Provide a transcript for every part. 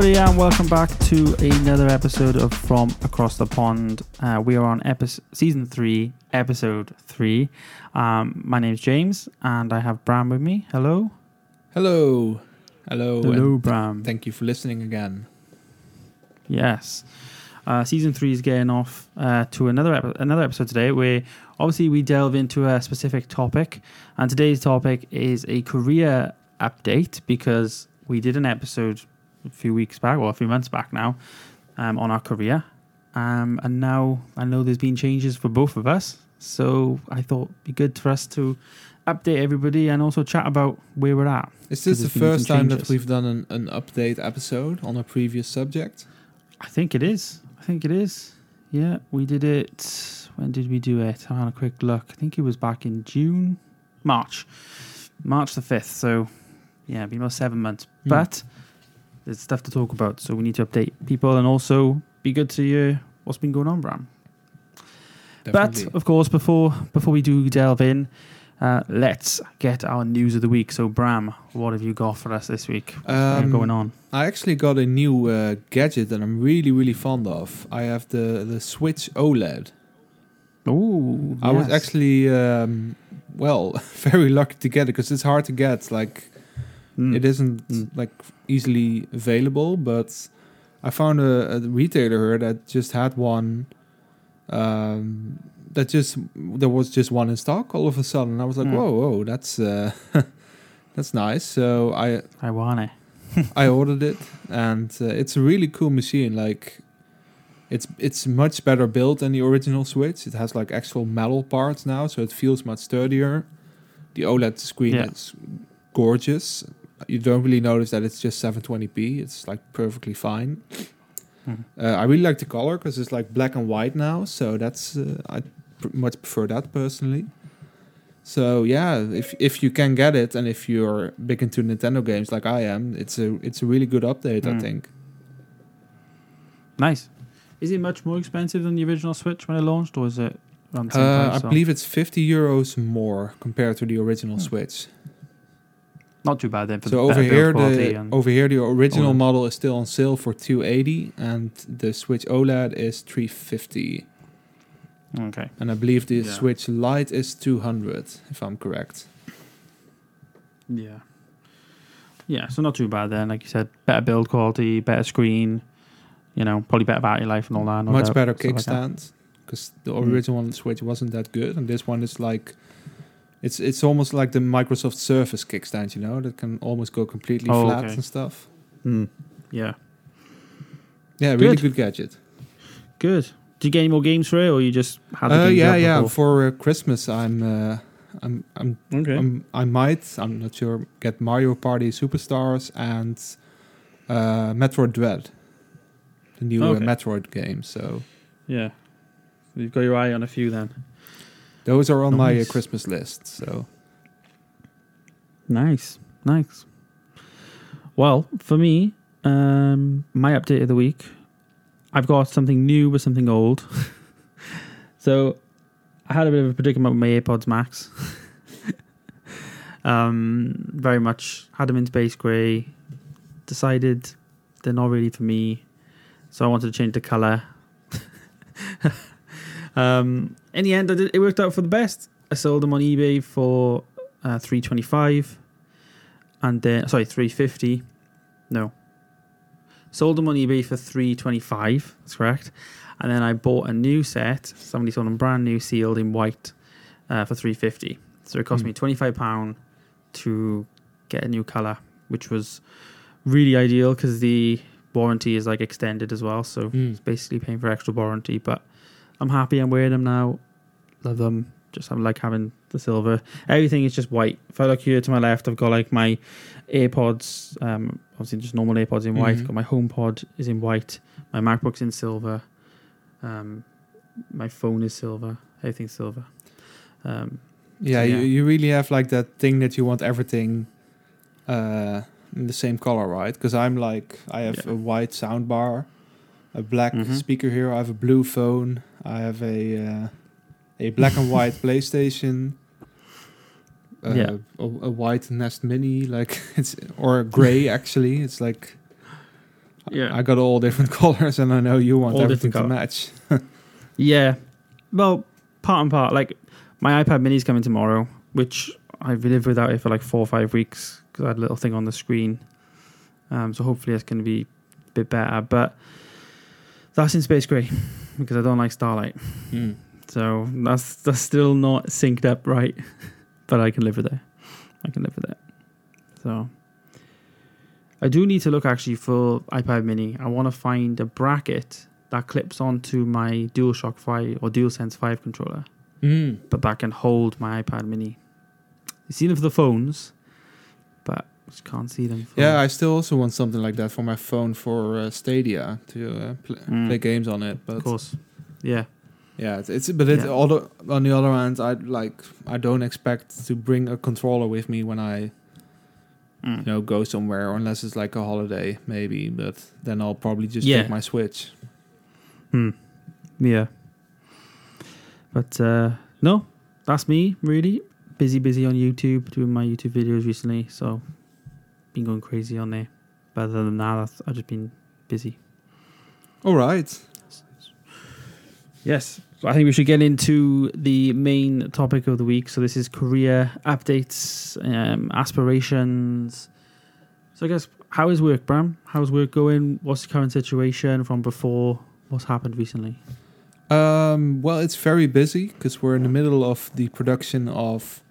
Hello, everybody, and welcome back to another episode of From Across the Pond. Uh, we are on episode, season three, episode three. Um, my name's James, and I have Bram with me. Hello. Hello. Hello. Hello, Bram. Thank you for listening again. Yes. Uh, season three is getting off uh, to another epi- another episode today, where obviously we delve into a specific topic, and today's topic is a career update because we did an episode a few weeks back, or a few months back now, um, on our career, um, and now I know there's been changes for both of us, so I thought it'd be good for us to update everybody and also chat about where we're at. Is this the first time that we've done an, an update episode on a previous subject? I think it is. I think it is. Yeah, we did it. When did we do it? I had a quick look. I think it was back in June, March, March the fifth. So, yeah, been about seven months. Hmm. But there's stuff to talk about, so we need to update people and also be good to hear what's been going on, Bram. Definitely. But of course, before before we do delve in, uh, let's get our news of the week. So, Bram, what have you got for us this week? What's Um, going on? I actually got a new uh, gadget that I'm really, really fond of. I have the, the Switch OLED. Oh, I was actually, um, well, very lucky to get it because it's hard to get. Like, Hmm. it isn't Mm. like easily available, but I found a, a retailer here that just had one. Um, that just there was just one in stock all of a sudden. I was like, Mm. whoa, whoa, that's uh, that's nice. So I I want it. I ordered it, and uh, it's a really cool machine. Like, it's it's much better built than the original Switch. It has like actual metal parts now, so it feels much sturdier. The OLED screen Yeah. is gorgeous. You don't really notice that it's just 720p. It's like perfectly fine. Mhm. Uh, I really like the color because it's like black and white now. So that's uh, I pr- much prefer that personally. So yeah, if if you can get it and if you're big into Nintendo games like I am, it's a it's a really good update. I Mm. think. Nice. Is it much more expensive than the original Switch when it launched, or is it around the same Uh, price? I or- believe it's 50 euros more compared to the original Hmm. Switch. Not too bad then. So over here, the over here the original OLED. model is still on sale for 280, and the Switch OLED is 350, okay, and I believe the Yeah. Switch Lite is 200, if I'm correct. yeah, yeah. So not too bad then. Like you said, better build quality, better screen. You know, probably better battery life and all that. No Much doubt, better stuff like that. kickstand, because the Mm. original Switch wasn't that good, and this one is like. It's it's almost like the Microsoft Surface kickstand, you know, that can almost go completely Oh, flat okay. and stuff. Mm. Yeah, Yeah, really Good. good gadget. good. Did you get any more games for it, or you just had the Uh, yeah, yeah. before? For uh, Christmas, I'm, uh, I'm, I'm, Okay. I'm, I might, I'm not sure, get Mario Party Superstars and uh, Metroid Dread, the new Okay. uh, Metroid game. So yeah. You've got your eye on a few then. Those are on my uh, Christmas list. So Nice, nice. Well, for me, um, my update of the week, I've got something new with something old. so, I had a bit of a predicament with my AirPods Max. um, very much had them in space grey. Decided they're not really for me, so I wanted to change the color. Um, in the end, I did, it worked out for the best. I sold them on eBay for uh, 325 and then sorry 350 no. Sold them on ebay for 325 that's correct. And then i bought a new set. Somebody sold them brand new sealed in white uh, for 350 so it cost Hmm. me 25 pound to get a new color which was really ideal because the warranty is like extended as well. So Mm. it's basically paying for extra warranty but i'm happy i'm wearing them now love them just I like having the silver everything is just white if i look here to my left i've got like my airpods um obviously just normal airpods in white Mhm. got my home pod is in white my macbook's in silver um my phone is silver everything's silver um yeah, yeah. You, you really have like that thing that you want everything uh, in the same color, right? Because I'm like, I have Yeah. a white sound bar, a black Mhm. speaker here. I have a blue phone. I have a uh, a black and white PlayStation. Uh, Yeah. a, a white Nest Mini, like it's or a gray actually. It's like Yeah. I got all different colors, and I know you want All everything to match. Yeah. Well, part and part. Like my iPad Mini's coming tomorrow, which I've lived without it for like four or five weeks because I had a little thing on the screen. Um, so hopefully it's going to be a bit better. But that's in space grey because I don't like Starlight. Mm. So that's that's still not synced up right, but I can live with it. I can live with it. So I do need to look actually for iPad Mini. I want to find a bracket that clips onto my DualShock 5 or DualSense 5 controller, Mm. but that can hold my iPad Mini. Seen them for the phones, just can't see them. Yeah, I still also want something like that for my phone for uh, Stadia to uh, pl- Mm. play games on it. But of course. Yeah. yeah, it's, it's but it's Yeah. other, on the other hand, I like I don't expect to bring a controller with me when I Mm. you know go somewhere unless it's like a holiday maybe. But then I'll probably just Yeah. take my Switch. Hmm. Yeah. But uh, no, that's me really busy, busy on YouTube doing my YouTube videos recently. So been going crazy on there. But other than that, I've just been busy. All right. Yes, so I think we should get into the main topic of the week. So this is career updates, um, aspirations. So I guess how is work, Bram? How's work going? What's the current situation from before? What's happened recently? Um, well, it's very busy because we're in the middle of the production of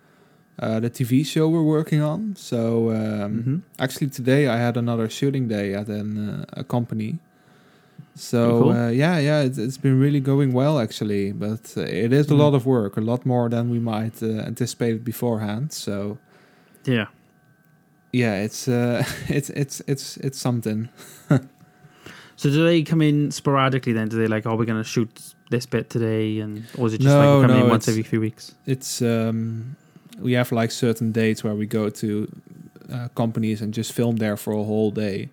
uh, the TV show we're working on. So um, Mhm. actually, today I had another shooting day at an, uh, a company. So cool. uh, yeah, yeah, it's, it's been really going well actually, but uh, it is a Mm. lot of work, a lot more than we might uh, anticipated beforehand. So Yeah. yeah, it's uh, it's it's it's it's something. So do they come in sporadically then? Do they like, oh, we're going to shoot this bit today, and or is it just No, like coming no, in once every few weeks? It's um, we have like certain dates where we go to uh, companies and just film there for a whole day.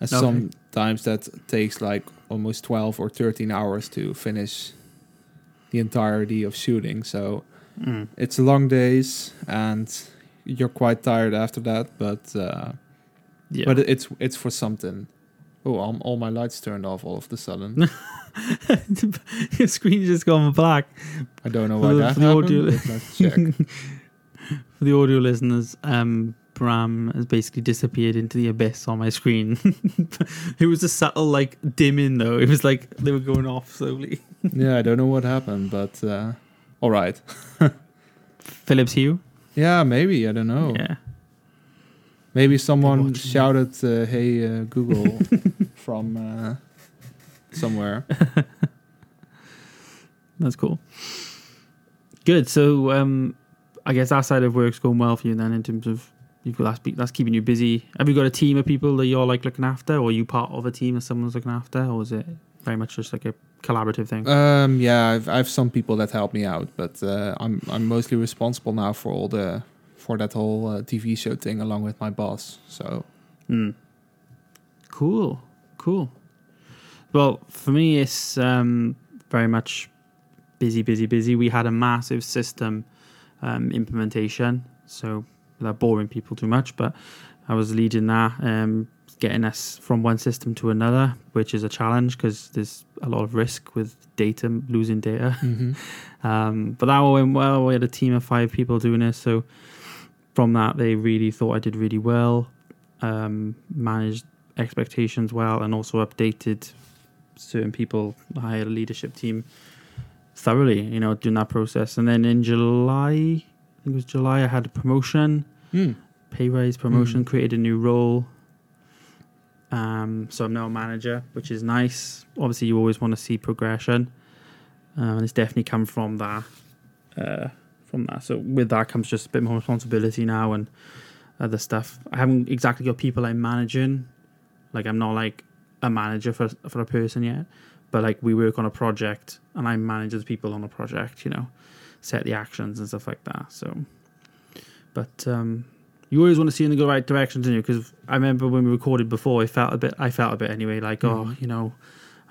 And Okay. sometimes that takes like almost twelve or thirteen hours to finish the entirety of shooting. So Mm. it's long days, and you're quite tired after that. But uh, Yeah. but it's it's for something. Oh, all, all my lights turned off all of a sudden. Your screen just gone black. I don't know why the- that for the happened. audio- Let's check. For the audio listeners, um, Bram has basically disappeared into the abyss on my screen. it was a subtle like dimming though. It was like they were going off slowly. yeah, I don't know what happened, but uh, all right. Philips Hue. Yeah, maybe I don't know. Yeah. Maybe someone shouted, uh, "Hey uh, Google" from uh, somewhere. That's cool. Good. So, um, I guess that side of work's going well for you then, in terms of you've got that's, be- that's keeping you busy. Have you got a team of people that you're like looking after, or are you part of a team that someone's looking after, or is it very much just like a collaborative thing? Um, yeah, I've, I have some people that help me out, but uh, I'm I'm mostly responsible now for all the for that whole uh, TV show thing, along with my boss. So Mm. Cool, cool. Well, for me, it's um, very much busy, busy, busy. We had a massive system um, implementation, so without boring people too much, but I was leading that, um, getting us from one system to another, which is a challenge because there's a lot of risk with data losing data. Um, but that all went well. We had a team of five people doing this. So from that, they really thought I did really well, um, managed expectations well, and also updated certain people. I had a leadership team thoroughly, you know, during that process. And then in July, I think it was July, I had a promotion, Hmm. pay raise, promotion, Mm. created a new role. Um, so I'm now a manager, which is nice. Obviously, you always want to see progression, um, and it's definitely come from that. Uh, from that, so with that comes just a bit more responsibility now and other stuff. I haven't exactly got people I'm managing. Like I'm not like a manager for for a person yet, but like we work on a project and I manage the people on the project. You know, set the actions and stuff like that. So, but um, you always want to see in the right direction, don't you? Because I remember when we recorded before, I felt a bit. I felt a bit anyway. Like, oh, Mhm. you know,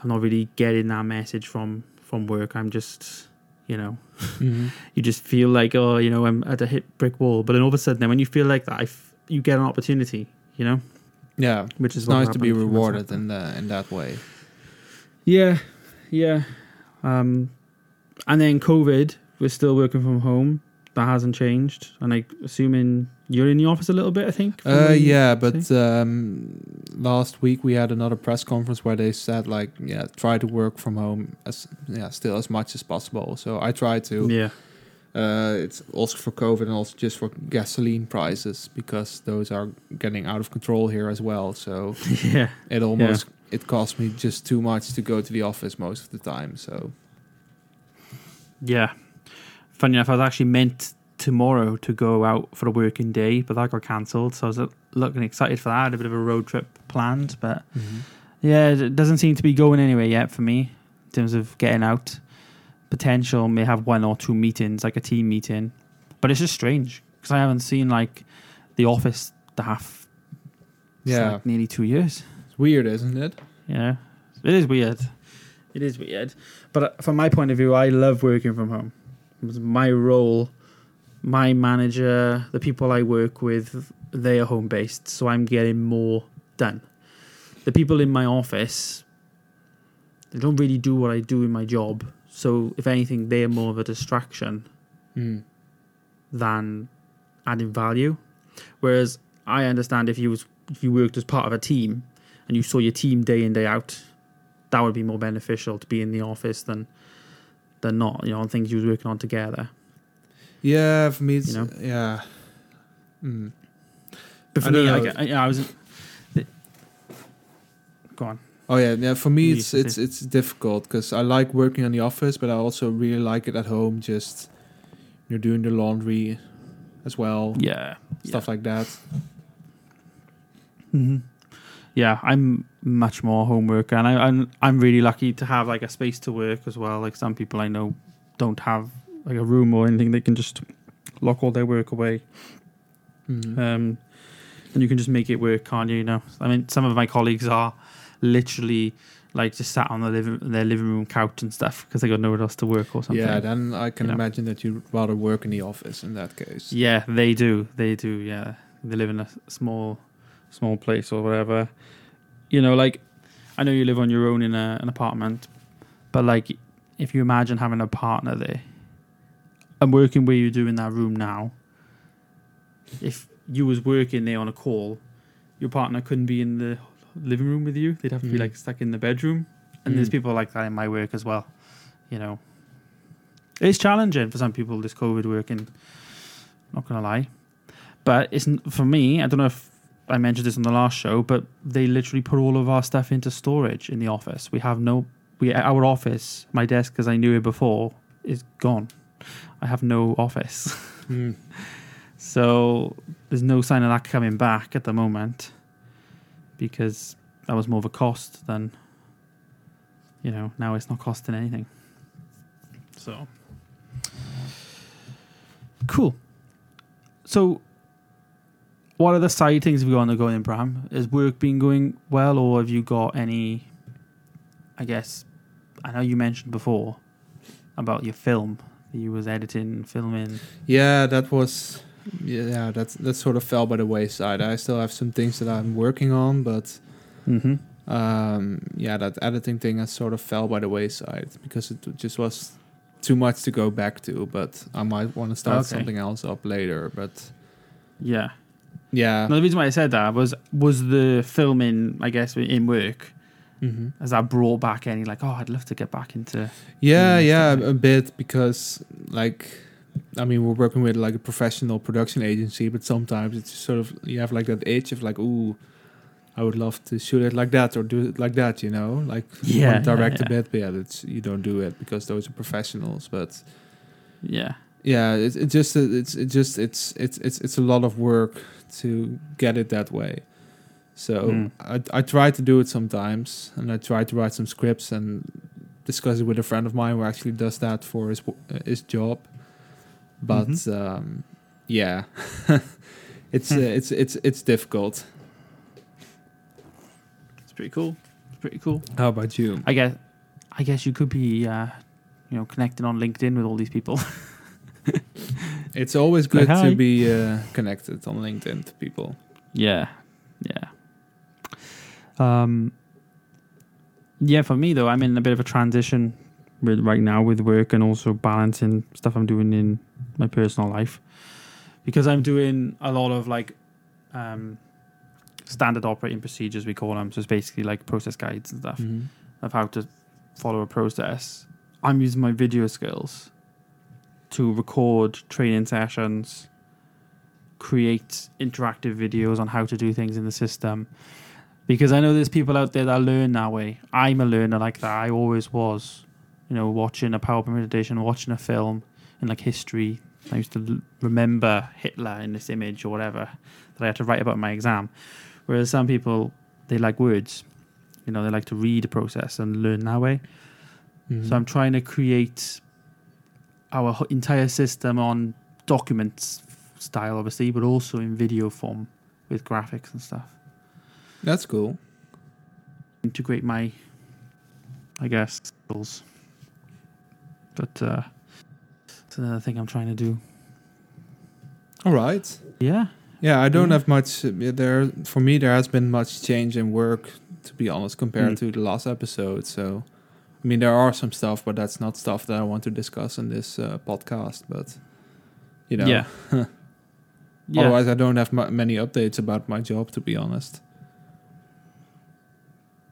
I'm not really getting that message from from work. I'm just, you know, Mhm. you just feel like, oh, you know, I'm at a hit brick wall. But then all of a sudden, then when you feel like that, I f- you get an opportunity. You know, Yeah, which is nice to be rewarded in the, in that way. Yeah, yeah. Um, and then COVID, we're still working from home. That hasn't changed, and I assuming you're in the office a little bit. I think. Uh, yeah, but um, last week we had another press conference where they said like, yeah, try to work from home as yeah, still as much as possible. So I try to. yeah, Uh, it's also for COVID and also just for gasoline prices because those are getting out of control here as well. So yeah, it almost it costs me just too much to go to the office most of the time. So yeah. Funny enough, I was actually meant tomorrow to go out for a working day, but that got cancelled. So I was uh, looking excited for that. I had a bit of a road trip planned, but Yeah, it doesn't seem to be going anywhere yet for me in terms of getting out. Potential may have one or two meetings, like a team meeting, but it's just strange because I haven't seen like the office staff. Yeah. like, nearly two years. it's weird, isn't it? Yeah, it is weird. It is weird, but uh, from my point of view, I love working from home. My role, my manager, the people I work with, they are home based, so I'm getting more done. The people in my office, they don't really do what I do in my job. So if anything, they're more of a distraction Hmm. than adding value. Whereas I understand if you was if you worked as part of a team and you saw your team day in day out, that would be more beneficial to be in the office than than not. You know, on things you was working on together. Yeah, for me, it's, You know? yeah. Mm. But for I me, I, I, I was. Go on. Oh yeah, yeah. For me, it's it's it's difficult because I like working in the office, but I also really like it at home. Just you're doing the laundry as well, Yeah. stuff like that. hmm Yeah, I'm much more a home worker, and I, I'm I'm really lucky to have like a space to work as well. Like some people I know don't have like a room or anything; they can just lock all their work away, Mhm. um, and you can just make it work, can't you? You know, I mean, some of my colleagues are literally like just sat on the living their living room couch and stuff because they got nowhere else to work or something. yeah, then I can you know. imagine that you'd rather work in the office in that case. Yeah, they do. They do. Yeah, they live in a small, small place or whatever. You know, like I know you live on your own in a, an apartment, but like if you imagine having a partner there and working where you do in that room now, if you was working there on a call, your partner couldn't be in the living room with you. They'd have to be Mhm. like stuck in the bedroom. And there's Mm. people like that in my work as well. You know, it's challenging for some people this COVID working. Not gonna lie, but it's for me. I don't know if I mentioned this on the last show, but they literally put all of our stuff into storage in the office. We have no, we our office, my desk, as I knew it before, is gone. I have no office, Mm. so there's no sign of that coming back at the moment because that was more of a cost than, you know, now it's not costing anything. So cool. So, what other side things have you got on the go in Bram? Is work been going well, or have you got any? I guess I know you mentioned before about your film that you was editing, filming. Yeah, that was yeah, that that sort of fell by the wayside. I still have some things that I'm working on, but Mm-hmm. um, yeah, that editing thing has sort of fell by the wayside because it just was too much to go back to. But I might want to start Okay. something else up later. But Yeah. Yeah, Now, the reason why I said that was was the filming, I guess, in work. hmm Has that brought back any like, oh, I'd love to get back into. yeah, yeah, like- a bit because like. I mean, we're working with like a professional production agency, but sometimes it's sort of you have like that itch of like, ooh, I would love to shoot it like that or do it like that, you know, like Yeah, to yeah, direct yeah. a bit, but yeah, it's you don't do it because those are professionals. But Yeah. Yeah, it, it just it's it just it's it's it's it's a lot of work to get it that way. So Mm. I I try to do it sometimes, and I try to write some scripts and discuss it with a friend of mine who actually does that for his his job. But Mhm. um, yeah, it's uh, it's it's it's difficult. It's pretty cool. It's pretty cool. How about you? I guess. I guess you could be, uh, you know, connecting on LinkedIn with all these people. It's always good to be uh, connected on LinkedIn to people. yeah. Yeah. Um, yeah, for me though, I'm in a bit of a transition with right now with work and also balancing stuff I'm doing in my personal life because I'm doing a lot of like um, standard operating procedures we call them. So it's basically like process guides and stuff Mhm. of how to follow a process. I'm using my video skills to record training sessions, create interactive videos on how to do things in the system. Because I know there's people out there that learn that way. I'm a learner like that. I always was. You know, watching a PowerPoint presentation, watching a film in like history. I used to remember Hitler in this image or whatever that I had to write about in my exam. Whereas some people, they like words. You know, they like to read a process and learn that way. Mhm. So I'm trying to create our entire system on documents style, obviously, but also in video form with graphics and stuff. That's cool. Integrate my, I guess, skills. But uh, it's another thing I'm trying to do. All right. Yeah. Yeah, I don't have much. uh, There for me, there has been much change in work, to be honest, compared Mm. to the last episode. So, I mean, there are some stuff, but that's not stuff that I want to discuss in this uh, podcast. But you know, Yeah. Yeah. otherwise, I don't have mu many updates about my job, to be honest.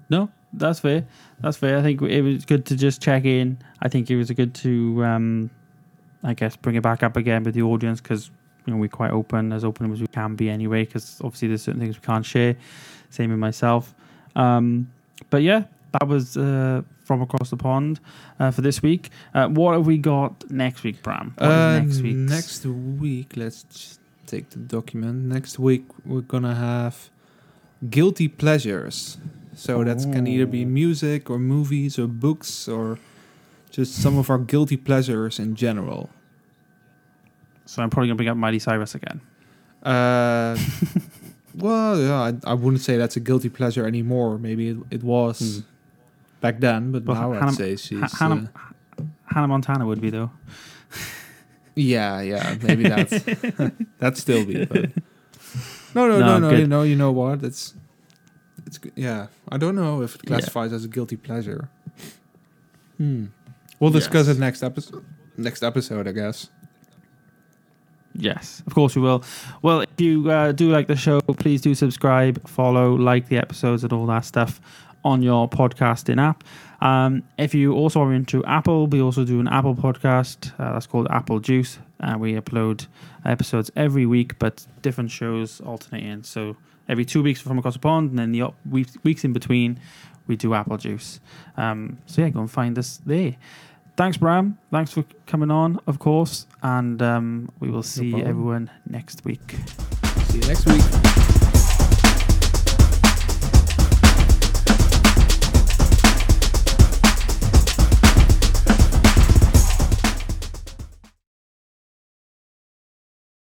No, that's fair. That's fair. I think it was good to just check in. I think it was good to, um, I guess, bring it back up again with the audience because you know we're quite open, as open as we can be anyway. Because obviously there's certain things we can't share. Same with myself. Um, but yeah, that was uh, from across the pond uh, for this week. Uh, what have we got next week, Bram? Uh, next week? next week, let's take the document. Next week, we're gonna have guilty pleasures. So that can either be Oh. music or movies or books or just some of our guilty pleasures in general. So I'm probably gonna bring up Miley Cyrus again. Uh, well, yeah, I, I wouldn't say that's a guilty pleasure anymore. Maybe it, it was Hmm. Back then, but Well, now Hannah- I'd say she's. Ha- Hannah, Hannah Montana would be though. uh, yeah, yeah, maybe that's that still be. But no, no, No, no, no. You know, you know what? It's it's g- yeah. I don't know if it Yeah. classifies as a guilty pleasure. Hmm. We'll discuss Yes. it next episode. Next episode, I guess. Yes, of course we will. Well, if you uh, do like the show, please do subscribe, follow, like the episodes, and all that stuff on your podcasting app. Um, if you also are into Apple, we also do an Apple podcast. Uh, that's called Apple Juice. Uh, we upload episodes every week, but different shows alternating. So every two weeks from across the pond, and then the op- weeks, weeks in between, we do Apple Juice. Um, so yeah, go and find us there. Thanks, Bram. Thanks for coming on, of course. And um, we will see problem. everyone next week. See you next week.